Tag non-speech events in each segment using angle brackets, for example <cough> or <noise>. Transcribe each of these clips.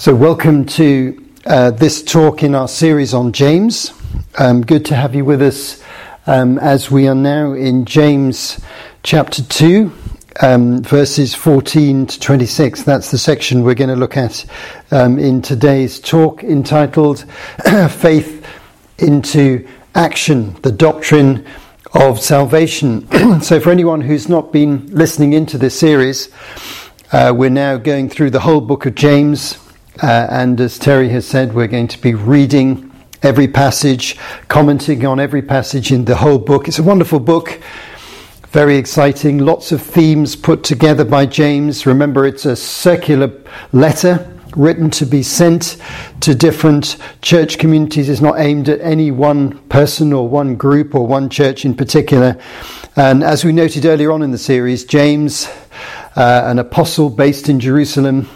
So, welcome to uh, this talk in our series on James. Um, good to have you with us um, as we are now in James chapter 2, um, verses 14 to 26. That's the section we're going to look at um, in today's talk entitled <clears throat> Faith into Action, the Doctrine of Salvation. <clears throat> so, for anyone who's not been listening into this series, uh, we're now going through the whole book of James. Uh, and as Terry has said, we're going to be reading every passage, commenting on every passage in the whole book. It's a wonderful book, very exciting, lots of themes put together by James. Remember, it's a circular letter written to be sent to different church communities. It's not aimed at any one person or one group or one church in particular. And as we noted earlier on in the series, James, uh, an apostle based in Jerusalem,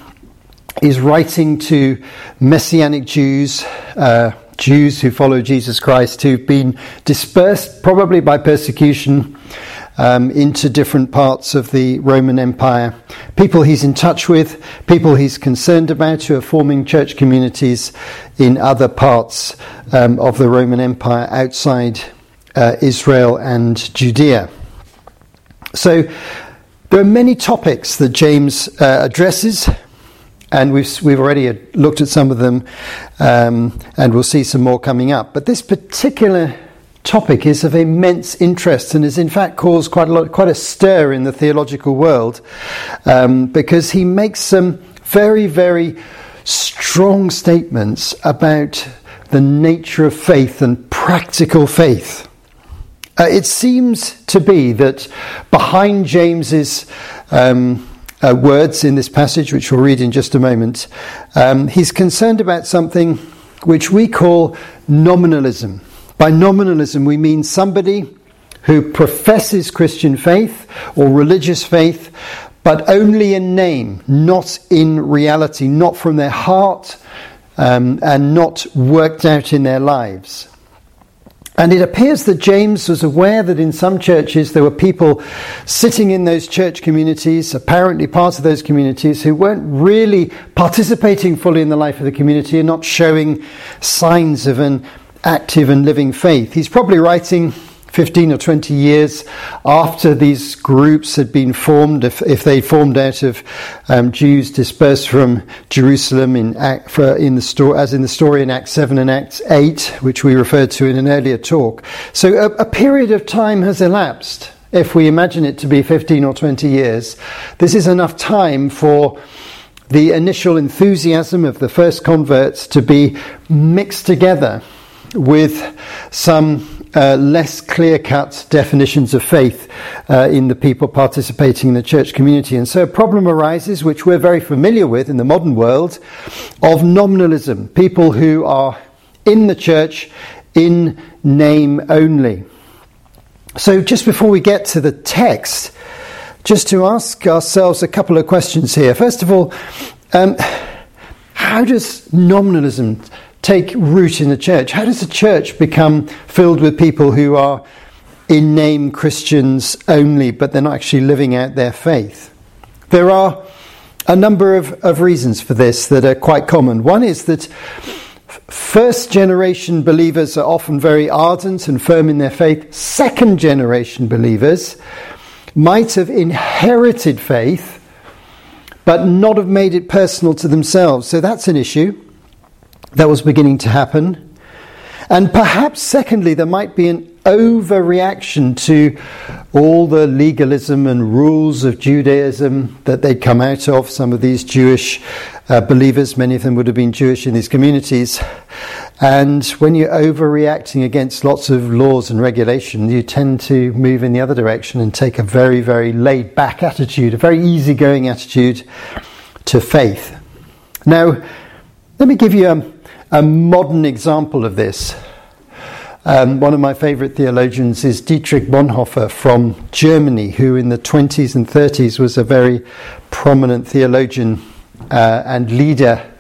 is writing to Messianic Jews, uh, Jews who follow Jesus Christ, who've been dispersed probably by persecution um, into different parts of the Roman Empire. People he's in touch with, people he's concerned about, who are forming church communities in other parts um, of the Roman Empire outside uh, Israel and Judea. So, there are many topics that James uh, addresses and we've, we've already looked at some of them, um, and we'll see some more coming up. But this particular topic is of immense interest and has in fact caused quite a lot, quite a stir in the theological world, um, because he makes some very, very strong statements about the nature of faith and practical faith. Uh, it seems to be that behind James's um, uh, words in this passage, which we'll read in just a moment, um, he's concerned about something which we call nominalism. By nominalism, we mean somebody who professes Christian faith or religious faith, but only in name, not in reality, not from their heart, um, and not worked out in their lives. And it appears that James was aware that in some churches there were people sitting in those church communities, apparently part of those communities, who weren't really participating fully in the life of the community and not showing signs of an active and living faith. He's probably writing 15 or 20 years after these groups had been formed, if, if they formed out of um, Jews dispersed from Jerusalem in, Act, in the story, as in the story in Acts 7 and Acts 8, which we referred to in an earlier talk. So a, a period of time has elapsed. If we imagine it to be 15 or 20 years, this is enough time for the initial enthusiasm of the first converts to be mixed together with some uh, less clear cut definitions of faith uh, in the people participating in the church community. And so a problem arises, which we're very familiar with in the modern world, of nominalism people who are in the church in name only. So just before we get to the text, just to ask ourselves a couple of questions here. First of all, um, how does nominalism take root in the church? How does the church become filled with people who are in name Christians only, but they're not actually living out their faith? There are a number of, of reasons for this that are quite common. One is that first generation believers are often very ardent and firm in their faith. Second generation believers might have inherited faith, but not have made it personal to themselves. So that's an issue that was beginning to happen. And perhaps, secondly, there might be an overreaction to all the legalism and rules of Judaism that they'd come out of. Some of these Jewish uh, believers, many of them would have been Jewish in these communities. And when you're overreacting against lots of laws and regulation, you tend to move in the other direction and take a very, very laid back attitude, a very easygoing attitude to faith. Now, let me give you a a modern example of this. Um, one of my favorite theologians is Dietrich Bonhoeffer from Germany, who in the 20s and 30s was a very prominent theologian uh, and leader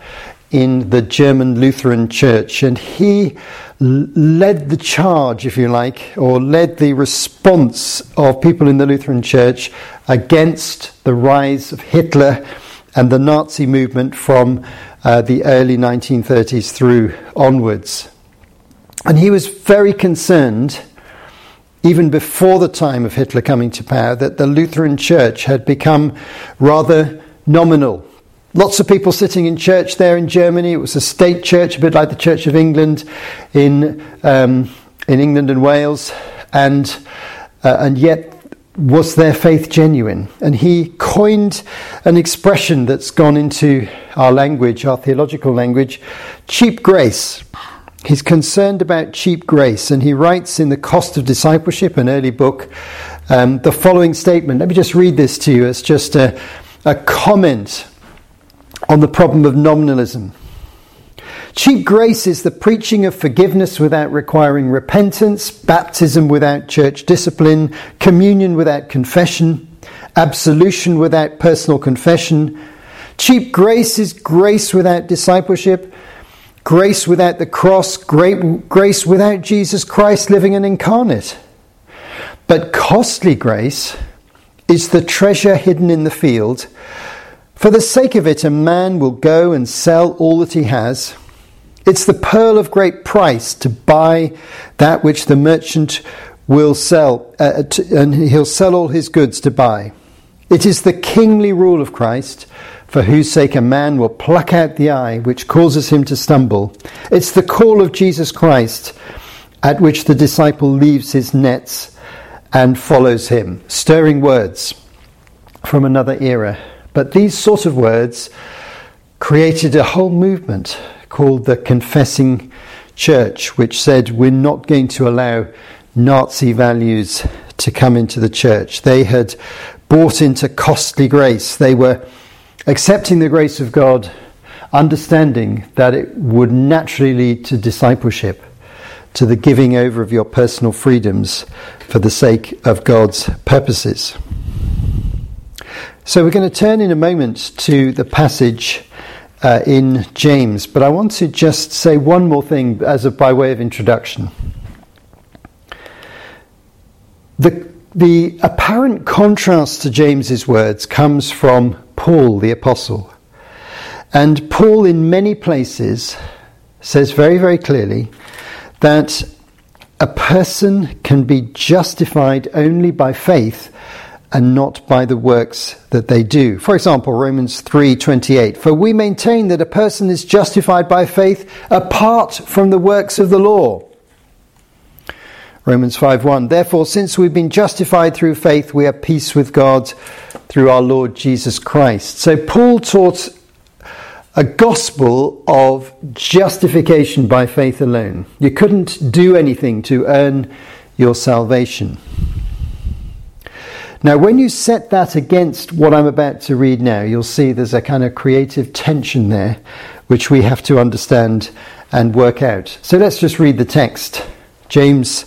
in the German Lutheran Church. And he l- led the charge, if you like, or led the response of people in the Lutheran Church against the rise of Hitler and the Nazi movement from uh, the early 1930s through onwards. And he was very concerned, even before the time of Hitler coming to power, that the Lutheran Church had become rather nominal. Lots of people sitting in church there in Germany. It was a state church, a bit like the Church of England in, um, in England and Wales. And, uh, and yet, was their faith genuine? And he coined an expression that's gone into our language, our theological language cheap grace. He's concerned about cheap grace, and he writes in The Cost of Discipleship, an early book, um, the following statement. Let me just read this to you. It's just a, a comment on the problem of nominalism. Cheap grace is the preaching of forgiveness without requiring repentance, baptism without church discipline, communion without confession, absolution without personal confession. Cheap grace is grace without discipleship, grace without the cross, grace without Jesus Christ living and incarnate. But costly grace is the treasure hidden in the field. For the sake of it, a man will go and sell all that he has it's the pearl of great price to buy that which the merchant will sell, uh, to, and he'll sell all his goods to buy. It is the kingly rule of Christ, for whose sake a man will pluck out the eye which causes him to stumble. It's the call of Jesus Christ at which the disciple leaves his nets and follows him. Stirring words from another era. But these sort of words created a whole movement called the Confessing Church, which said we're not going to allow Nazi values to come into the church. They had bought into costly grace. They were accepting the grace of God, understanding that it would naturally lead to discipleship, to the giving over of your personal freedoms for the sake of God's purposes. So we're going to turn in a moment to the passage uh, in James, but I want to just say one more thing as a, by way of introduction. The, the apparent contrast to James's words comes from Paul the Apostle. And Paul, in many places, says very, very clearly that a person can be justified only by faith and not by the works that they do. For example, Romans 3:28, "For we maintain that a person is justified by faith apart from the works of the law." Romans 5:1, "Therefore since we've been justified through faith, we have peace with God through our Lord Jesus Christ." So Paul taught a gospel of justification by faith alone. You couldn't do anything to earn your salvation. Now, when you set that against what I'm about to read now, you'll see there's a kind of creative tension there, which we have to understand and work out. So let's just read the text James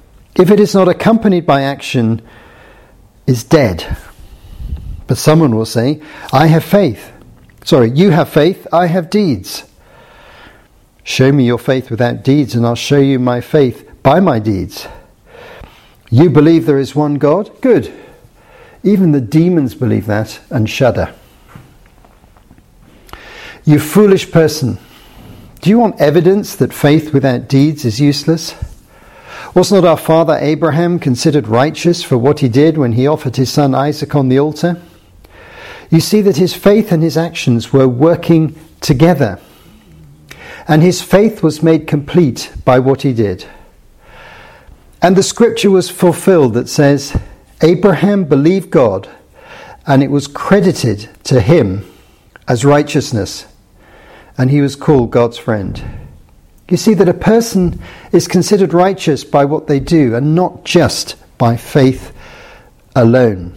if it is not accompanied by action, is dead. But someone will say, I have faith. Sorry, you have faith, I have deeds. Show me your faith without deeds, and I'll show you my faith by my deeds. You believe there is one God? Good. Even the demons believe that and shudder. You foolish person. Do you want evidence that faith without deeds is useless? Was not our father Abraham considered righteous for what he did when he offered his son Isaac on the altar? You see that his faith and his actions were working together. And his faith was made complete by what he did. And the scripture was fulfilled that says, Abraham believed God, and it was credited to him as righteousness, and he was called God's friend. You see that a person is considered righteous by what they do, and not just by faith alone.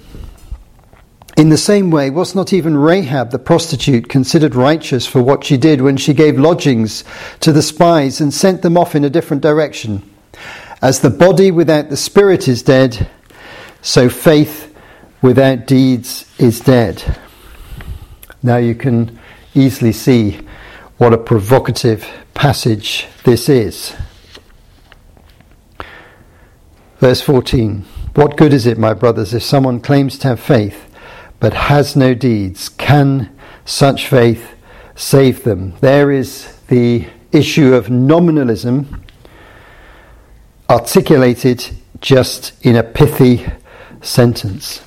In the same way, was not even Rahab the prostitute considered righteous for what she did when she gave lodgings to the spies and sent them off in a different direction? As the body without the spirit is dead, so faith without deeds is dead. Now you can easily see what a provocative passage this is. Verse 14 What good is it, my brothers, if someone claims to have faith? but has no deeds, can such faith save them? There is the issue of nominalism articulated just in a pithy sentence.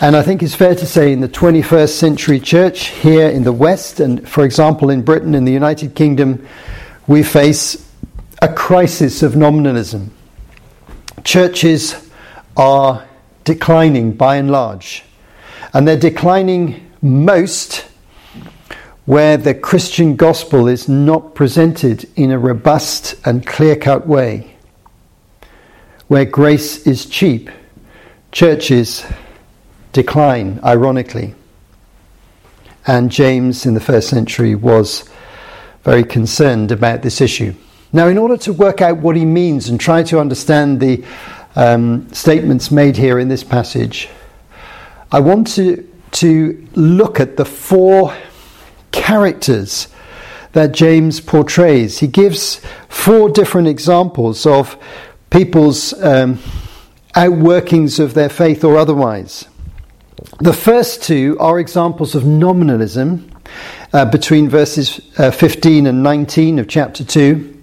And I think it's fair to say in the 21st century church here in the West, and for example in Britain and the United Kingdom, we face a crisis of nominalism. Churches are declining by and large. And they're declining most where the Christian gospel is not presented in a robust and clear cut way. Where grace is cheap, churches decline, ironically. And James in the first century was very concerned about this issue. Now, in order to work out what he means and try to understand the um, statements made here in this passage, I want to, to look at the four characters that James portrays. He gives four different examples of people's um, outworkings of their faith or otherwise. The first two are examples of nominalism uh, between verses uh, 15 and 19 of chapter 2.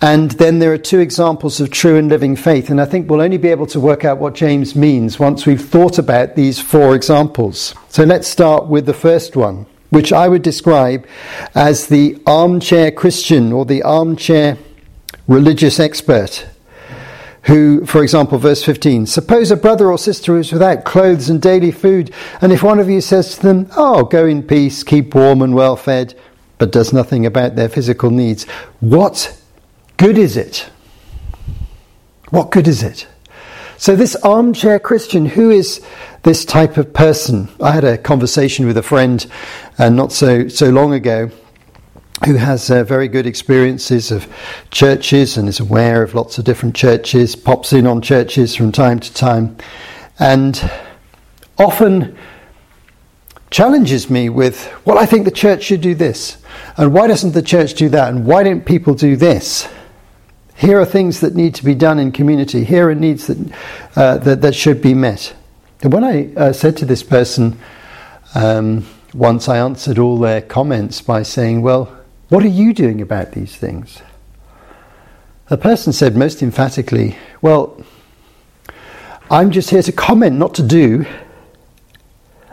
And then there are two examples of true and living faith. And I think we'll only be able to work out what James means once we've thought about these four examples. So let's start with the first one, which I would describe as the armchair Christian or the armchair religious expert. Who, for example, verse 15, suppose a brother or sister is without clothes and daily food, and if one of you says to them, Oh, go in peace, keep warm and well fed, but does nothing about their physical needs, what good is it? What good is it? So, this armchair Christian, who is this type of person? I had a conversation with a friend uh, not so, so long ago who has uh, very good experiences of churches and is aware of lots of different churches, pops in on churches from time to time, and often challenges me with, well, I think the church should do this, and why doesn't the church do that, and why don't people do this? Here are things that need to be done in community. Here are needs that, uh, that, that, should be met. And when I uh, said to this person, um, once I answered all their comments by saying, Well, what are you doing about these things? The person said most emphatically, Well, I'm just here to comment, not to do.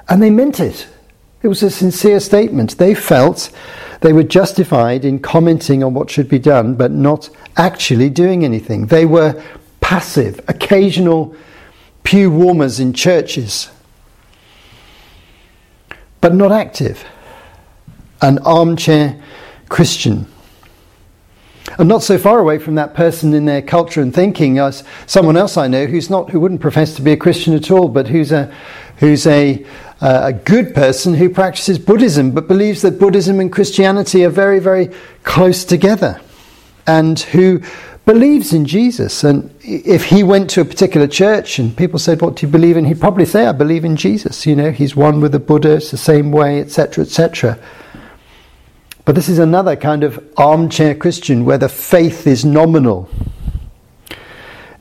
And they meant it. It was a sincere statement. They felt they were justified in commenting on what should be done, but not actually doing anything. They were passive, occasional pew warmers in churches, but not active. An armchair Christian. And not so far away from that person in their culture and thinking as someone else I know who's not who wouldn't profess to be a Christian at all, but who's a who's a uh, a good person who practices Buddhism but believes that Buddhism and Christianity are very, very close together and who believes in Jesus. And if he went to a particular church and people said, What do you believe in? He'd probably say, I believe in Jesus. You know, he's one with the Buddha, it's the same way, etc., etc. But this is another kind of armchair Christian where the faith is nominal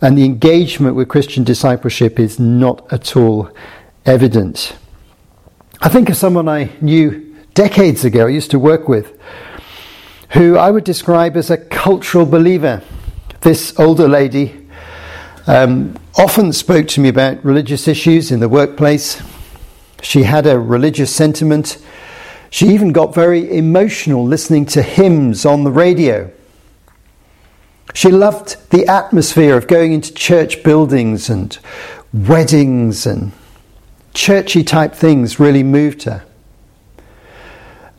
and the engagement with Christian discipleship is not at all evident. I think of someone I knew decades ago, I used to work with, who I would describe as a cultural believer. This older lady um, often spoke to me about religious issues in the workplace. She had a religious sentiment. She even got very emotional listening to hymns on the radio. She loved the atmosphere of going into church buildings and weddings and churchy type things really moved her.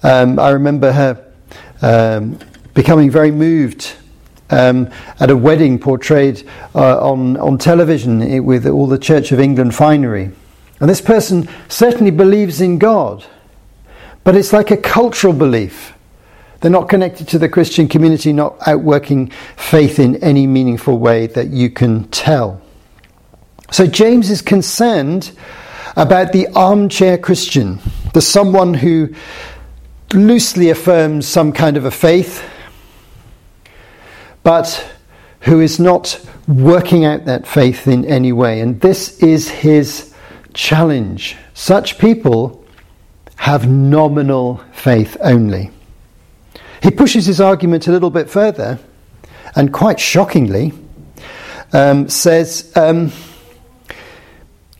Um, I remember her um, becoming very moved um, at a wedding portrayed uh, on, on television with all the Church of England finery. And this person certainly believes in God, but it's like a cultural belief. They're not connected to the Christian community, not outworking faith in any meaningful way that you can tell. So James is concerned about the armchair Christian, the someone who loosely affirms some kind of a faith, but who is not working out that faith in any way. And this is his challenge. Such people have nominal faith only. He pushes his argument a little bit further and quite shockingly um, says, um,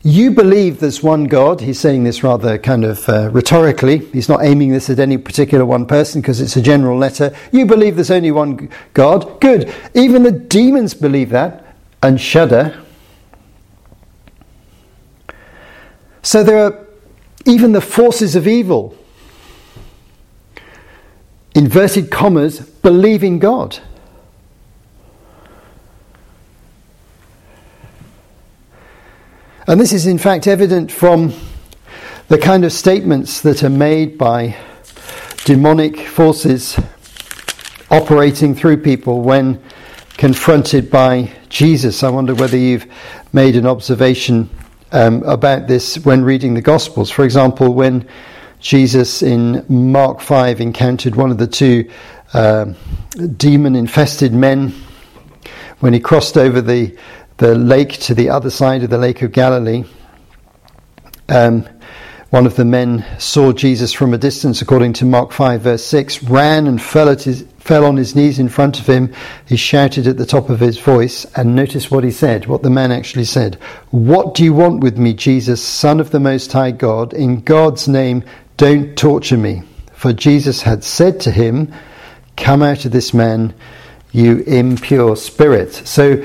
You believe there's one God. He's saying this rather kind of uh, rhetorically. He's not aiming this at any particular one person because it's a general letter. You believe there's only one God. Good. Even the demons believe that and shudder. So there are even the forces of evil, inverted commas, believe in God. And this is in fact evident from the kind of statements that are made by demonic forces operating through people when confronted by Jesus. I wonder whether you've made an observation um, about this when reading the Gospels. For example, when Jesus in Mark 5 encountered one of the two uh, demon infested men when he crossed over the, the lake to the other side of the Lake of Galilee. Um, one of the men saw Jesus from a distance, according to Mark 5, verse 6, ran and fell, his, fell on his knees in front of him. He shouted at the top of his voice, and notice what he said, what the man actually said. What do you want with me, Jesus, Son of the Most High God? In God's name, don't torture me. For Jesus had said to him, Come out of this man, you impure spirit. So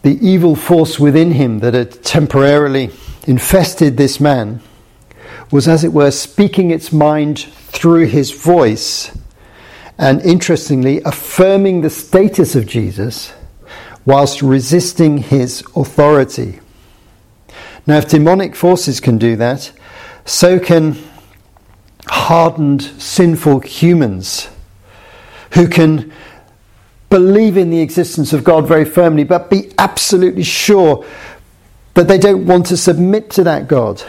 the evil force within him that had temporarily infested this man was, as it were, speaking its mind through his voice, and interestingly, affirming the status of Jesus whilst resisting his authority. Now, if demonic forces can do that, so can hardened, sinful humans who can believe in the existence of God very firmly, but be absolutely sure that they don't want to submit to that God.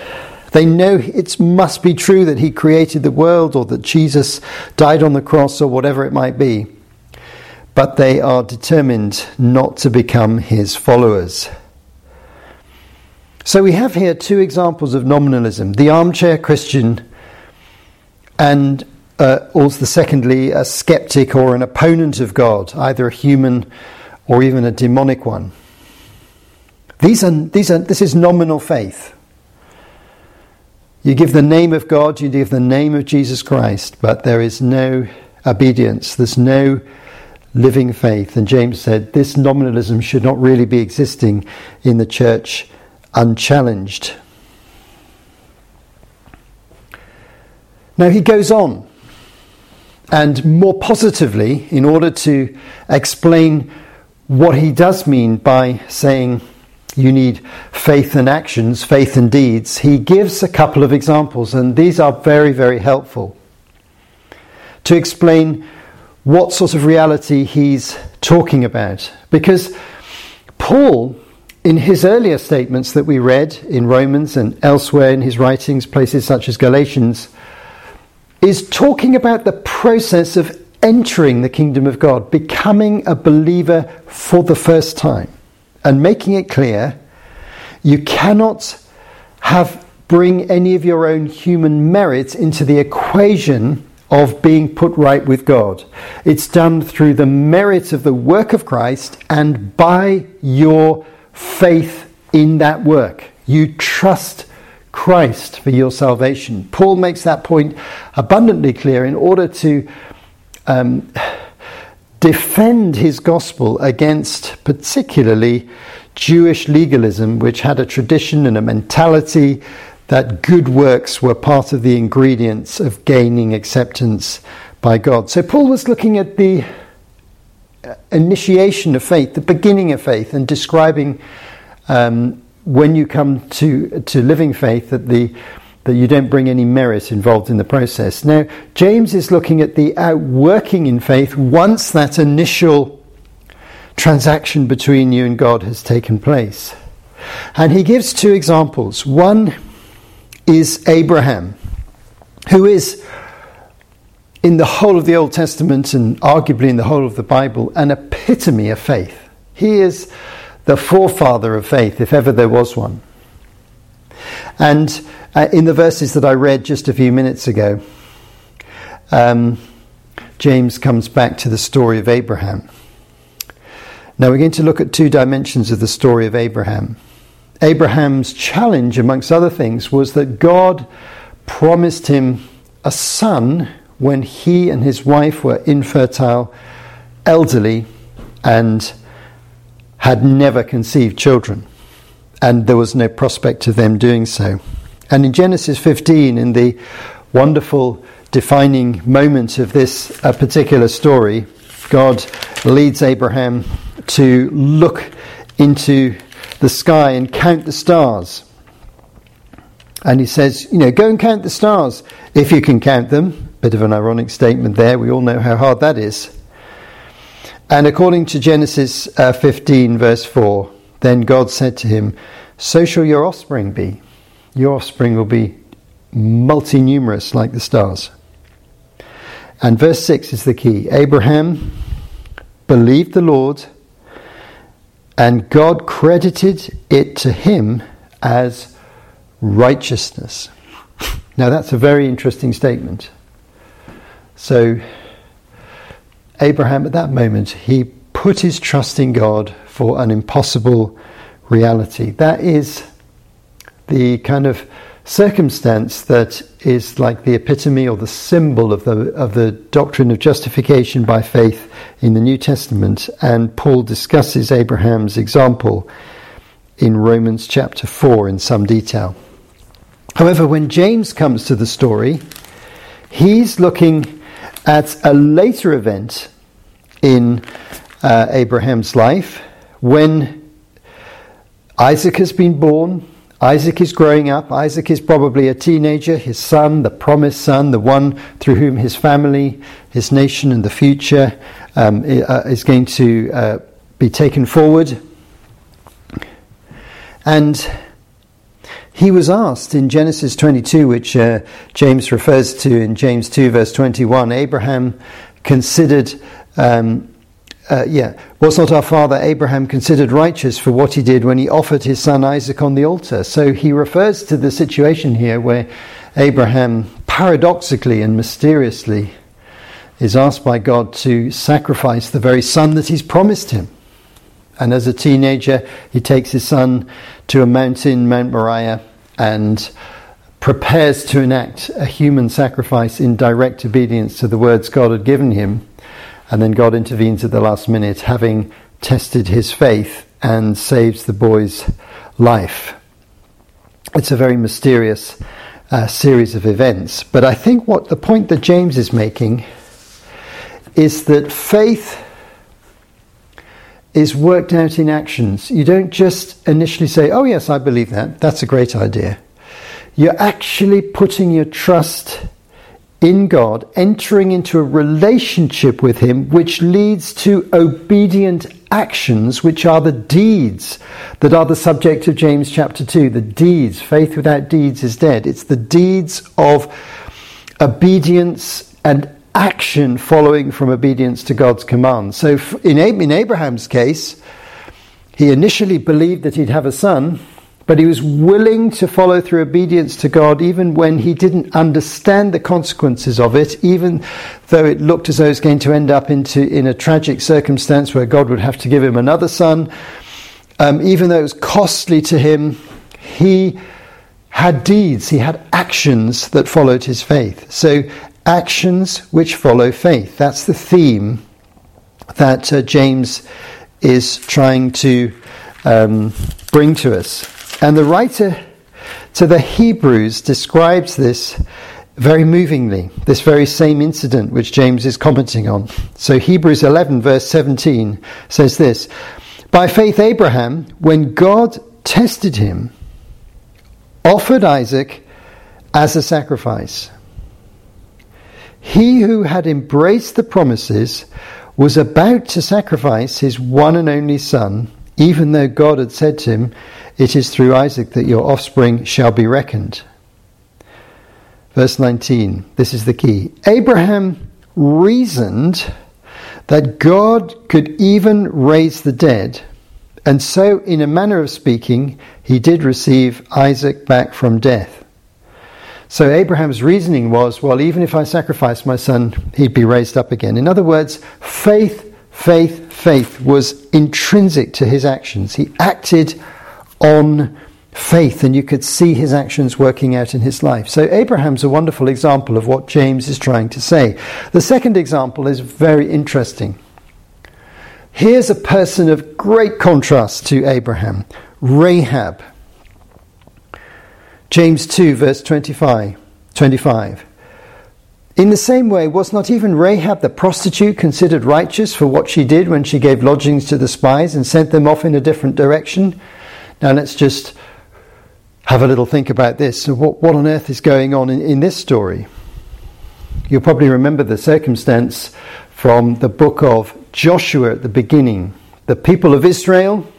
They know it must be true that He created the world or that Jesus died on the cross or whatever it might be. But they are determined not to become His followers. So we have here two examples of nominalism the armchair Christian and uh, also, secondly, a skeptic or an opponent of God, either a human or even a demonic one. These are, these are, this is nominal faith. You give the name of God, you give the name of Jesus Christ, but there is no obedience, there's no living faith. And James said this nominalism should not really be existing in the church unchallenged. Now he goes on, and more positively, in order to explain what he does mean by saying you need faith and actions, faith and deeds, he gives a couple of examples, and these are very, very helpful. To explain what sort of reality he's talking about. Because Paul, in his earlier statements that we read in Romans and elsewhere in his writings, places such as Galatians, is talking about the process of entering the kingdom of God, becoming a believer for the first time and making it clear you cannot have bring any of your own human merit into the equation of being put right with God. It's done through the merit of the work of Christ and by your faith in that work. You trust Christ for your salvation. Paul makes that point abundantly clear in order to um, defend his gospel against particularly Jewish legalism, which had a tradition and a mentality that good works were part of the ingredients of gaining acceptance by God. So Paul was looking at the uh, initiation of faith, the beginning of faith, and describing um, when you come to, to living faith, that, the, that you don't bring any merit involved in the process. Now, James is looking at the outworking in faith once that initial transaction between you and God has taken place. And he gives two examples. One is Abraham, who is in the whole of the Old Testament and arguably in the whole of the Bible an epitome of faith. He is the forefather of faith, if ever there was one. And uh, in the verses that I read just a few minutes ago, um, James comes back to the story of Abraham. Now we're going to look at two dimensions of the story of Abraham. Abraham's challenge, amongst other things, was that God promised him a son when he and his wife were infertile, elderly, and had never conceived children. And there was no prospect of them doing so. And in Genesis 15, in the wonderful defining moment of this uh, particular story, God leads Abraham to look into the sky and count the stars. And he says, you know, go and count the stars if you can count them. Bit of an ironic statement there. We all know how hard that is. And according to Genesis uh, 15, verse 4, then God said to him, So shall your offspring be. Your offspring will be multi numerous like the stars. And verse 6 is the key. Abraham believed the Lord and God credited it to him as righteousness. Now, that's a very interesting statement. So, Abraham, at that moment, he put his trust in God for an impossible reality. That is the kind of circumstance that is like the epitome or the symbol of the, of the doctrine of justification by faith in the New Testament. And Paul discusses Abraham's example in Romans chapter 4 in some detail. However, when James comes to the story, he's looking at a later event in uh, Abraham's life when Isaac has been born Isaac is growing up. Isaac is probably a teenager. His son, the promised son, the one through whom his family, his nation, and the future um, uh, is going to uh, be taken forward. And he was asked in Genesis 22, which uh, James refers to in James 2, verse 21, Abraham considered um, uh, yeah, was not our father Abraham considered righteous for what he did when he offered his son Isaac on the altar? So he refers to the situation here where Abraham paradoxically and mysteriously is asked by God to sacrifice the very son that he's promised him. And as a teenager, he takes his son to a mountain, Mount Moriah, and prepares to enact a human sacrifice in direct obedience to the words God had given him and then God intervenes at the last minute, having tested his faith and saves the boy's life. It's a very mysterious uh, series of events. But I think what the point that James is making is that faith is worked out in actions. You don't just initially say, Oh, yes, I believe that. That's a great idea. You're actually putting your trust in God, entering into a relationship with Him, which leads to obedient actions, which are the deeds that are the subject of James chapter 2. The deeds. Faith without deeds is dead. It's the deeds of obedience and action following from obedience to God's command. So in Abraham's case, he initially believed that he'd have a son but he was willing to follow through obedience to God even when he didn't understand the consequences of it, even though it looked as though it was going to end up into, in a tragic circumstance where God would have to give him another son. Um, even though it was costly to him, he had deeds, he had actions that followed his faith. So, actions which follow faith. That's the theme that uh, James is trying to um, bring to us. And the writer to the Hebrews describes this very movingly, this very same incident which James is commenting on. So Hebrews 11, verse 17 says this By faith, Abraham, when God tested him, offered Isaac as a sacrifice. He who had embraced the promises was about to sacrifice his one and only son, even though God had said to him, It is through Isaac that your offspring shall be reckoned. Verse 19, this is the key. Abraham reasoned that God could even raise the dead, and so, in a manner of speaking, he did receive Isaac back from death. So Abraham's reasoning was, well, even if I sacrifice my son, he'd be raised up again. In other words, faith, faith, faith was intrinsic to his actions. He acted on faith, and you could see his actions working out in his life. So Abraham's a wonderful example of what James is trying to say. The second example is very interesting. Here's a person of great contrast to Abraham Rahab. James 2, verse 25. 25. In the same way, was not even Rahab the prostitute considered righteous for what she did when she gave lodgings to the spies and sent them off in a different direction? Now let's just have a little think about this. So what, what on earth is going on in, in this story? You'll probably remember the circumstance from the book of Joshua at the beginning. The people of Israel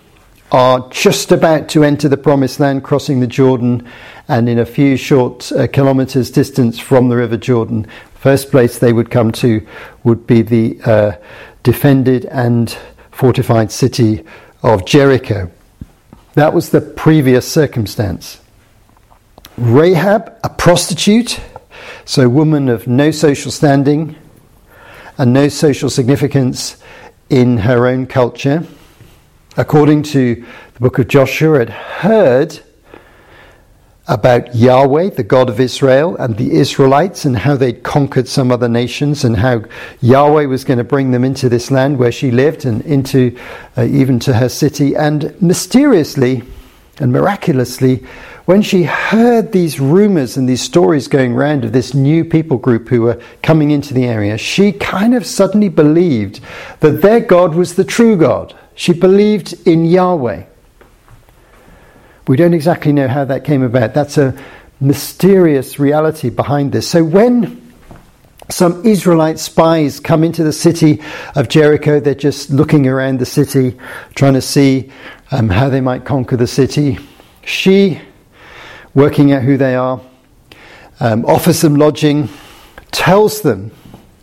are just about to enter the promised land, crossing the Jordan, and in a few short uh, kilometers distance from the River Jordan, first place they would come to would be the uh, defended and fortified city of Jericho. That was the previous circumstance. Rahab, a prostitute, so woman of no social standing and no social significance in her own culture according to the book of Joshua, had heard about Yahweh, the God of Israel, and the Israelites, and how they'd conquered some other nations, and how Yahweh was going to bring them into this land where she lived, and into uh, even to her city. And mysteriously and miraculously, when she heard these rumors and these stories going around of this new people group who were coming into the area, she kind of suddenly believed that their God was the true God she believed in Yahweh. We don't exactly know how that came about. That's a mysterious reality behind this. So when some Israelite spies come into the city of Jericho, they're just looking around the city, trying to see um, how they might conquer the city. She, working out who they are, um, offers them lodging, tells them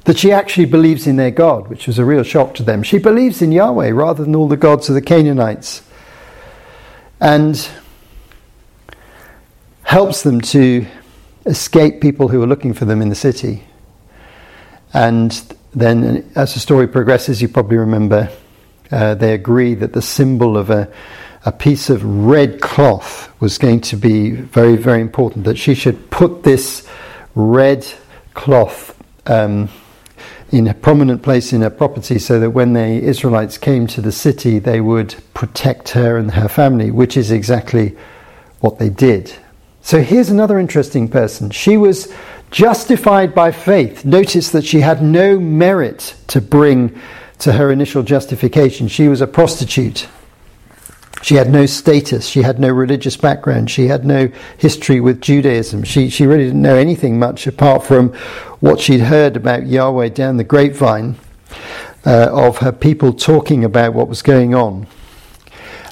that she actually believes in their God, which was a real shock to them. She believes in Yahweh rather than all the gods of the Canaanites. And helps them to escape people who are looking for them in the city. And then, as the story progresses, you probably remember uh, they agree that the symbol of a, a piece of red cloth was going to be very, very important, that she should put this red cloth. Um, in a prominent place in her property so that when the Israelites came to the city, they would protect her and her family, which is exactly what they did. So here's another interesting person. She was justified by faith. Notice that she had no merit to bring to her initial justification. She was a prostitute. She had no status. She had no religious background. She had no history with Judaism. She, she really didn't know anything much apart from what she'd heard about Yahweh down the grapevine uh, of her people talking about what was going on.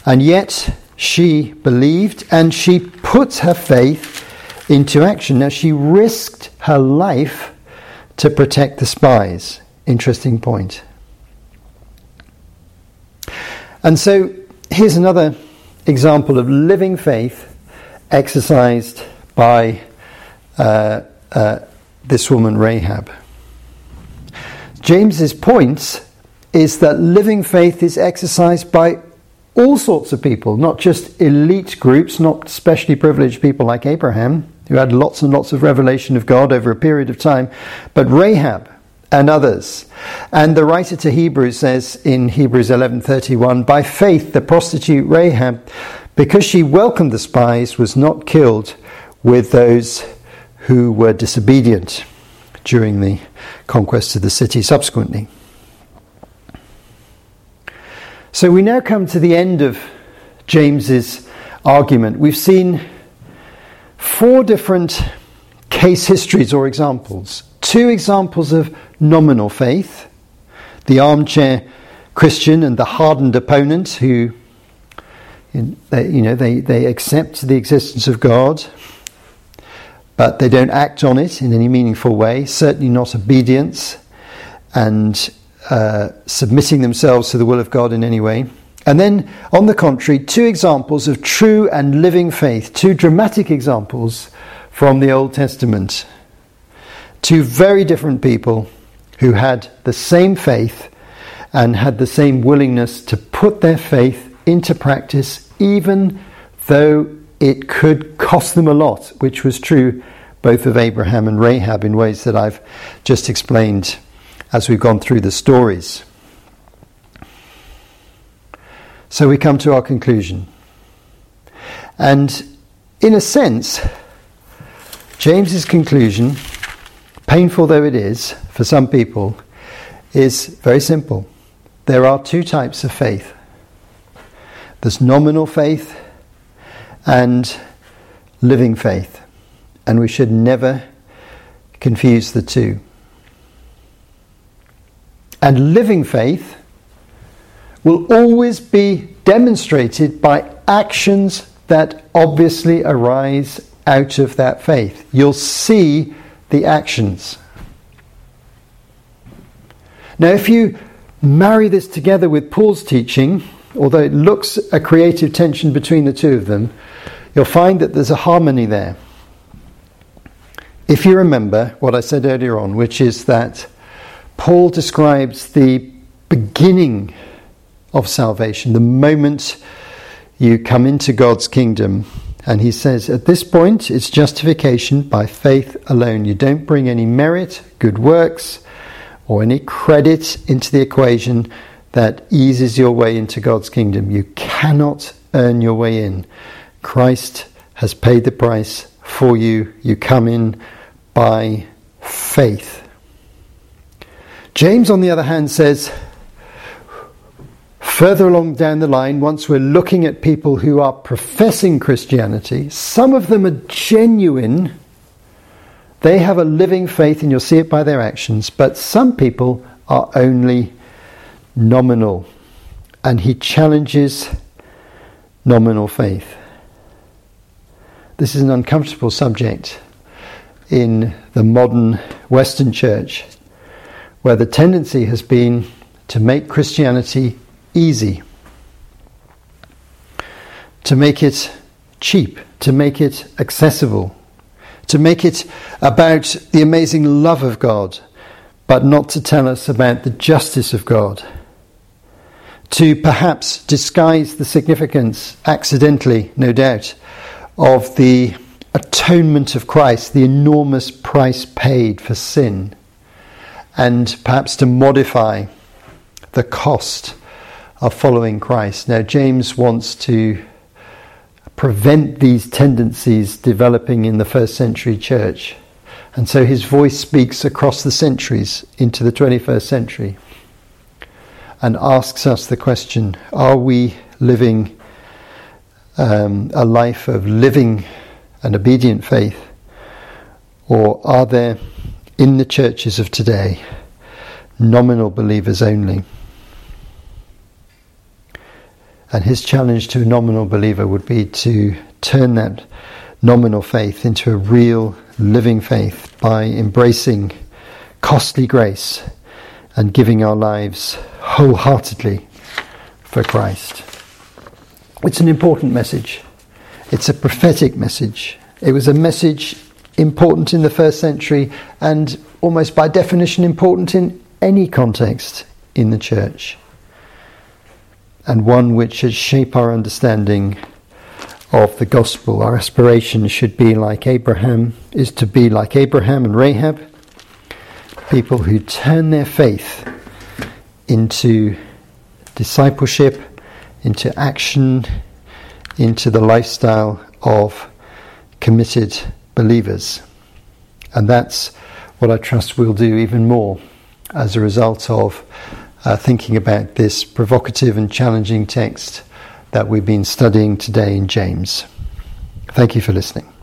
And yet she believed and she put her faith into action. Now she risked her life to protect the spies. Interesting point. And so here's another example of living faith exercised by uh, uh, this woman Rahab. James's point is that living faith is exercised by all sorts of people, not just elite groups, not specially privileged people like Abraham, who had lots and lots of revelation of God over a period of time, but Rahab and others. And the writer to Hebrews says in Hebrews 11:31, "By faith the prostitute Rahab, because she welcomed the spies, was not killed with those who were disobedient during the conquest of the city subsequently." So we now come to the end of James's argument. We've seen four different case histories or examples. Two examples of nominal faith the armchair Christian and the hardened opponent who you know they, they accept the existence of God but they don't act on it in any meaningful way, certainly not obedience and uh, submitting themselves to the will of God in any way. And then, on the contrary, two examples of true and living faith, two dramatic examples from the Old Testament. Two very different people who had the same faith and had the same willingness to put their faith into practice, even though it could cost them a lot, which was true both of Abraham and Rahab in ways that I've just explained as we've gone through the stories. So we come to our conclusion. And in a sense, James's conclusion, painful though it is for some people, is very simple. There are two types of faith there's nominal faith and living faith. And we should never confuse the two. And living faith will always be demonstrated by actions that obviously arise out of that faith. You'll see the actions. Now, if you marry this together with Paul's teaching, although it looks a creative tension between the two of them, you'll find that there's a harmony there. If you remember what I said earlier on, which is that Paul describes the beginning of salvation, the moment you come into God's kingdom. And he says, at this point, it's justification by faith alone. You don't bring any merit, good works, or any credit into the equation that eases your way into God's kingdom. You cannot earn your way in. Christ has paid the price for you. You come in by faith. James, on the other hand, says, further along down the line, once we're looking at people who are professing Christianity, some of them are genuine. They have a living faith, and you'll see it by their actions, but some people are only nominal. And he challenges nominal faith. This is an uncomfortable subject in the modern Western church, where the tendency has been to make Christianity easy, to make it cheap, to make it accessible, to make it about the amazing love of God, but not to tell us about the justice of God. To perhaps disguise the significance, accidentally, no doubt, of the atonement of Christ, the enormous price paid for sin, and perhaps to modify the cost of following Christ. Now, James wants to prevent these tendencies developing in the first century church. And so his voice speaks across the centuries into the 21st century and asks us the question are we living um, a life of living and obedient faith? Or are there in the churches of today nominal believers only? And his challenge to a nominal believer would be to turn that nominal faith into a real living faith by embracing costly grace and giving our lives wholeheartedly for Christ. It's an important message. It's a prophetic message. It was a message important in the first century and almost by definition important in any context in the church. And one which should shape our understanding of the gospel. Our aspiration should be like Abraham, is to be like Abraham and Rahab, people who turn their faith into discipleship, into action, into the lifestyle of committed believers. And that's what I trust we'll do even more as a result of uh, thinking about this provocative and challenging text that we've been studying today in James. Thank you for listening.